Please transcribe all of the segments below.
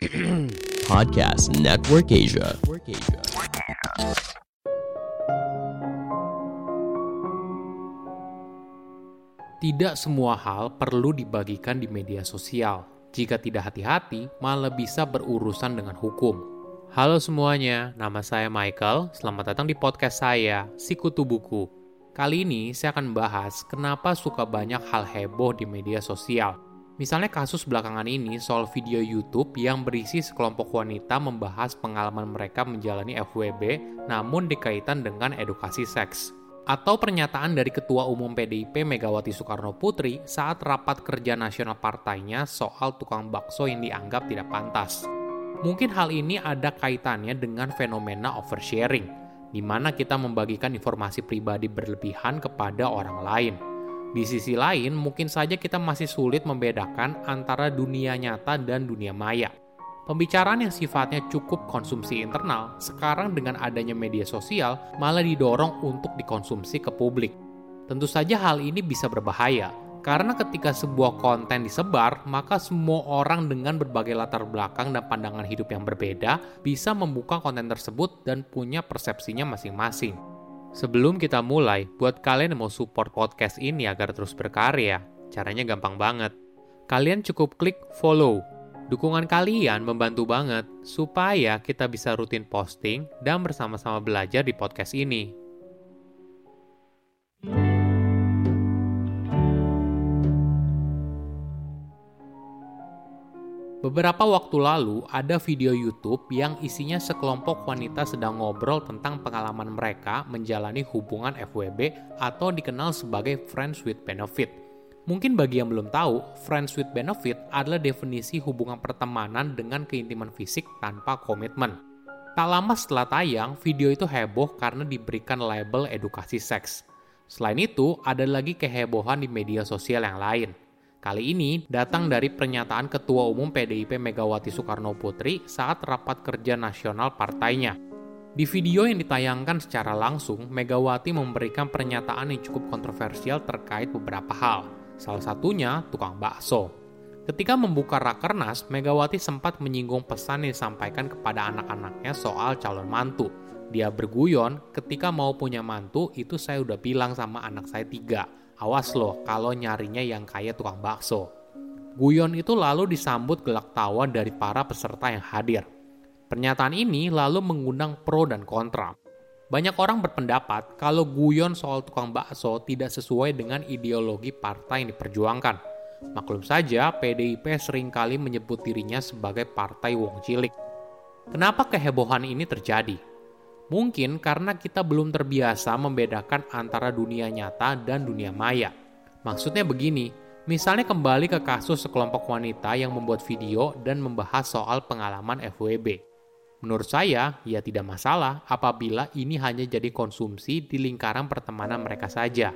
Podcast Network Asia. Tidak semua hal perlu dibagikan di media sosial. Jika tidak hati-hati, malah bisa berurusan dengan hukum. Halo semuanya, nama saya Michael. Selamat datang di podcast saya, Sikutu Buku. Kali ini saya akan bahas kenapa suka banyak hal heboh di media sosial. Misalnya kasus belakangan ini soal video YouTube yang berisi sekelompok wanita membahas pengalaman mereka menjalani FWB namun dikaitan dengan edukasi seks atau pernyataan dari Ketua Umum PDIP Megawati Soekarno Putri saat rapat kerja nasional partainya soal tukang bakso yang dianggap tidak pantas. Mungkin hal ini ada kaitannya dengan fenomena oversharing, di mana kita membagikan informasi pribadi berlebihan kepada orang lain. Di sisi lain, mungkin saja kita masih sulit membedakan antara dunia nyata dan dunia maya. Pembicaraan yang sifatnya cukup konsumsi internal, sekarang dengan adanya media sosial malah didorong untuk dikonsumsi ke publik. Tentu saja hal ini bisa berbahaya, karena ketika sebuah konten disebar, maka semua orang dengan berbagai latar belakang dan pandangan hidup yang berbeda bisa membuka konten tersebut dan punya persepsinya masing-masing. Sebelum kita mulai, buat kalian yang mau support podcast ini agar terus berkarya, caranya gampang banget. Kalian cukup klik follow Dukungan kalian membantu banget supaya kita bisa rutin posting dan bersama-sama belajar di podcast ini. Beberapa waktu lalu ada video YouTube yang isinya sekelompok wanita sedang ngobrol tentang pengalaman mereka menjalani hubungan FWB atau dikenal sebagai friends with benefit Mungkin bagi yang belum tahu, friends with benefit adalah definisi hubungan pertemanan dengan keintiman fisik tanpa komitmen. Tak lama setelah tayang, video itu heboh karena diberikan label edukasi seks. Selain itu, ada lagi kehebohan di media sosial yang lain. Kali ini datang dari pernyataan Ketua Umum PDIP Megawati Soekarno Putri saat rapat kerja nasional partainya. Di video yang ditayangkan secara langsung, Megawati memberikan pernyataan yang cukup kontroversial terkait beberapa hal. Salah satunya tukang bakso. Ketika membuka rakernas, Megawati sempat menyinggung pesan yang disampaikan kepada anak-anaknya soal calon mantu. Dia berguyon, ketika mau punya mantu, itu saya udah bilang sama anak saya tiga. Awas loh kalau nyarinya yang kayak tukang bakso. Guyon itu lalu disambut gelak tawa dari para peserta yang hadir. Pernyataan ini lalu mengundang pro dan kontra. Banyak orang berpendapat kalau guyon soal tukang bakso tidak sesuai dengan ideologi partai yang diperjuangkan. Maklum saja, PDIP sering kali menyebut dirinya sebagai partai wong cilik. Kenapa kehebohan ini terjadi? Mungkin karena kita belum terbiasa membedakan antara dunia nyata dan dunia maya. Maksudnya begini, misalnya kembali ke kasus sekelompok wanita yang membuat video dan membahas soal pengalaman FWB. Menurut saya, ya tidak masalah apabila ini hanya jadi konsumsi di lingkaran pertemanan mereka saja.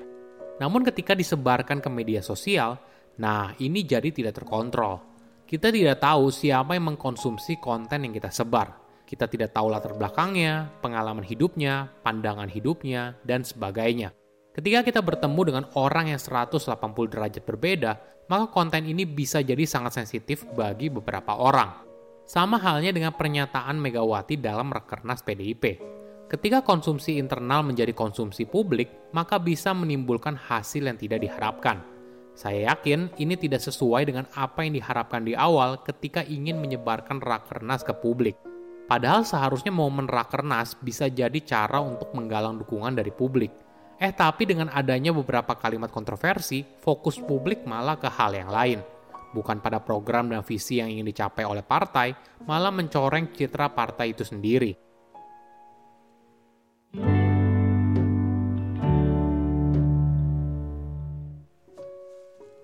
Namun ketika disebarkan ke media sosial, nah ini jadi tidak terkontrol. Kita tidak tahu siapa yang mengkonsumsi konten yang kita sebar. Kita tidak tahu latar belakangnya, pengalaman hidupnya, pandangan hidupnya, dan sebagainya. Ketika kita bertemu dengan orang yang 180 derajat berbeda, maka konten ini bisa jadi sangat sensitif bagi beberapa orang. Sama halnya dengan pernyataan Megawati dalam Rekernas PDIP. Ketika konsumsi internal menjadi konsumsi publik, maka bisa menimbulkan hasil yang tidak diharapkan. Saya yakin ini tidak sesuai dengan apa yang diharapkan di awal ketika ingin menyebarkan Rakernas ke publik. Padahal seharusnya momen Rakernas bisa jadi cara untuk menggalang dukungan dari publik. Eh tapi dengan adanya beberapa kalimat kontroversi, fokus publik malah ke hal yang lain – bukan pada program dan visi yang ingin dicapai oleh partai, malah mencoreng citra partai itu sendiri.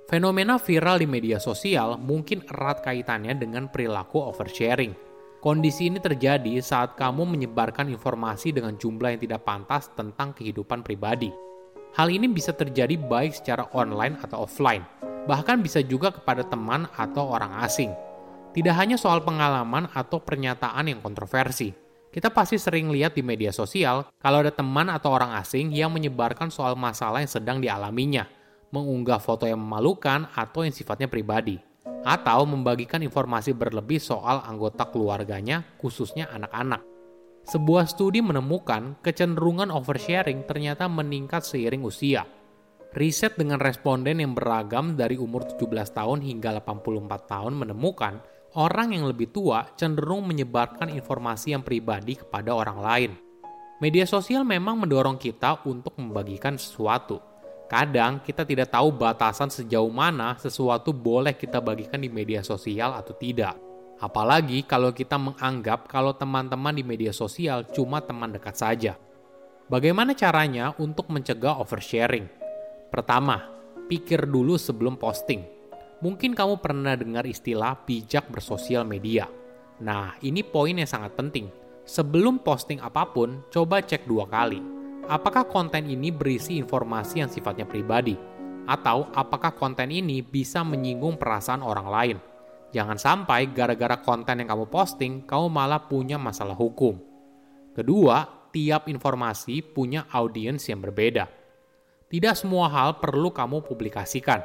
Fenomena viral di media sosial mungkin erat kaitannya dengan perilaku oversharing. Kondisi ini terjadi saat kamu menyebarkan informasi dengan jumlah yang tidak pantas tentang kehidupan pribadi. Hal ini bisa terjadi baik secara online atau offline, bahkan bisa juga kepada teman atau orang asing. Tidak hanya soal pengalaman atau pernyataan yang kontroversi. Kita pasti sering lihat di media sosial kalau ada teman atau orang asing yang menyebarkan soal masalah yang sedang dialaminya, mengunggah foto yang memalukan atau yang sifatnya pribadi. Atau membagikan informasi berlebih soal anggota keluarganya, khususnya anak-anak. Sebuah studi menemukan kecenderungan oversharing ternyata meningkat seiring usia. Riset dengan responden yang beragam dari umur 17 tahun hingga 84 tahun menemukan orang yang lebih tua cenderung menyebarkan informasi yang pribadi kepada orang lain. Media sosial memang mendorong kita untuk membagikan sesuatu. Kadang kita tidak tahu batasan sejauh mana sesuatu boleh kita bagikan di media sosial atau tidak. Apalagi kalau kita menganggap kalau teman-teman di media sosial cuma teman dekat saja. Bagaimana caranya untuk mencegah oversharing? Pertama, pikir dulu sebelum posting. Mungkin kamu pernah dengar istilah bijak bersosial media. Nah, ini poin yang sangat penting. Sebelum posting apa pun, coba cek dua kali apakah konten ini berisi informasi yang sifatnya pribadi, atau apakah konten ini bisa menyinggung perasaan orang lain. Jangan sampai gara-gara konten yang kamu posting, kamu malah punya masalah hukum. Kedua, tiap informasi punya audiens yang berbeda. Tidak semua hal perlu kamu publikasikan.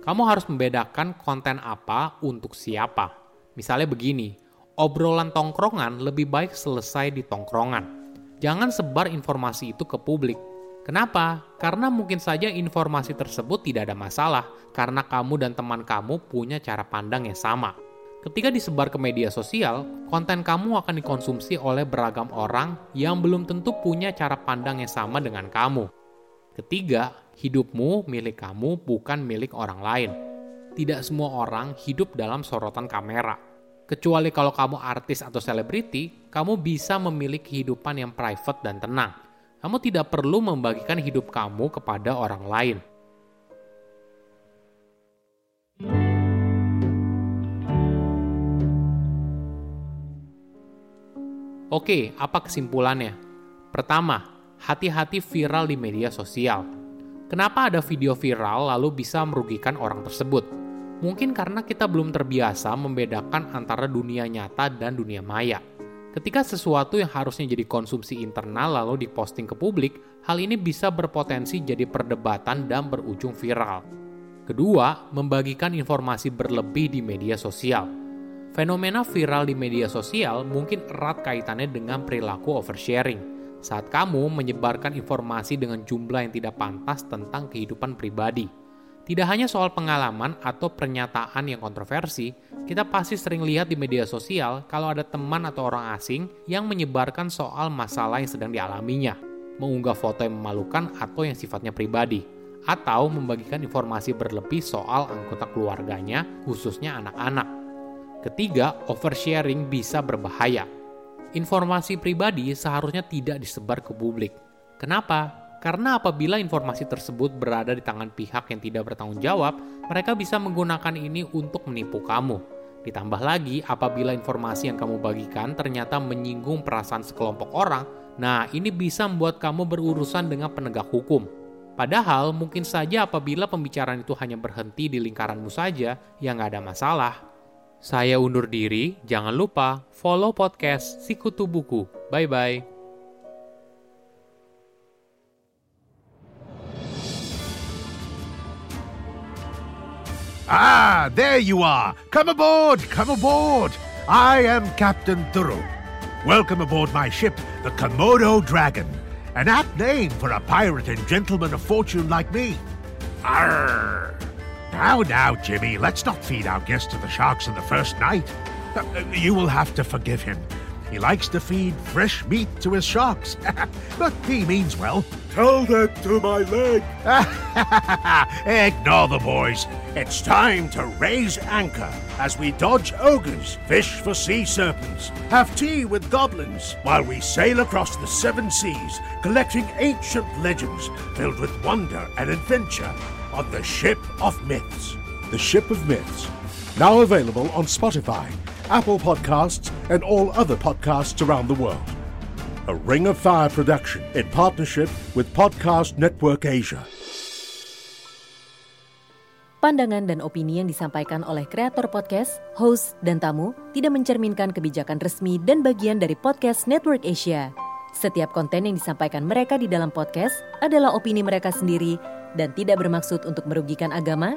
Kamu harus membedakan konten apa untuk siapa. Misalnya begini, obrolan tongkrongan lebih baik selesai di tongkrongan jangan sebar informasi itu ke publik. Kenapa? Karena mungkin saja informasi tersebut tidak ada masalah, karena kamu dan teman kamu punya cara pandang yang sama. Ketika disebar ke media sosial, konten kamu akan dikonsumsi oleh beragam orang yang belum tentu punya cara pandang yang sama dengan kamu. Ketiga, hidupmu milik kamu bukan milik orang lain. Tidak semua orang hidup dalam sorotan kamera Kecuali kalau kamu artis atau selebriti, kamu bisa memiliki kehidupan yang private dan tenang. Kamu tidak perlu membagikan hidup kamu kepada orang lain. Oke, apa kesimpulannya? Pertama, hati-hati viral di media sosial. Kenapa ada video viral lalu bisa merugikan orang tersebut? Mungkin karena kita belum terbiasa membedakan antara dunia nyata dan dunia maya. Ketika sesuatu yang harusnya jadi konsumsi internal lalu diposting ke publik, hal ini bisa berpotensi jadi perdebatan dan berujung viral. Kedua, membagikan informasi berlebih di media sosial. Fenomena viral di media sosial mungkin erat kaitannya dengan perilaku oversharing. Saat kamu menyebarkan informasi dengan jumlah yang tidak pantas tentang kehidupan pribadi, tidak hanya soal pengalaman atau pernyataan yang kontroversi, kita pasti sering lihat di media sosial kalau ada teman atau orang asing yang menyebarkan soal masalah yang sedang dialaminya, mengunggah foto yang memalukan atau yang sifatnya pribadi, atau membagikan informasi berlebih soal anggota keluarganya, khususnya anak-anak. Ketiga, oversharing bisa berbahaya. Informasi pribadi seharusnya tidak disebar ke publik. Kenapa? Karena apabila informasi tersebut berada di tangan pihak yang tidak bertanggung jawab, mereka bisa menggunakan ini untuk menipu kamu. Ditambah lagi, apabila informasi yang kamu bagikan ternyata menyinggung perasaan sekelompok orang, nah ini bisa membuat kamu berurusan dengan penegak hukum. Padahal mungkin saja apabila pembicaraan itu hanya berhenti di lingkaranmu saja, ya nggak ada masalah. Saya undur diri, jangan lupa follow podcast Sikutu Buku. Bye-bye. Ah, there you are. Come aboard, come aboard. I am Captain Thuru. Welcome aboard my ship, the Komodo Dragon. An apt name for a pirate and gentleman of fortune like me. Arr! Now, now, Jimmy, let's not feed our guest to the sharks on the first night. Uh, you will have to forgive him. He likes to feed fresh meat to his sharks. but he means well. Tell that to my leg. Ignore the boys. It's time to raise anchor as we dodge ogres, fish for sea serpents, have tea with goblins, while we sail across the seven seas, collecting ancient legends filled with wonder and adventure on the Ship of Myths. The Ship of Myths. Now available on Spotify Apple Podcasts, and all other podcasts around the world. A Ring of Fire production in partnership with Podcast Network Asia. Pandangan dan opini yang disampaikan oleh kreator podcast, host, dan tamu tidak mencerminkan kebijakan resmi dan bagian dari Podcast Network Asia. Setiap konten yang disampaikan mereka di dalam podcast adalah opini mereka sendiri dan tidak bermaksud untuk merugikan agama,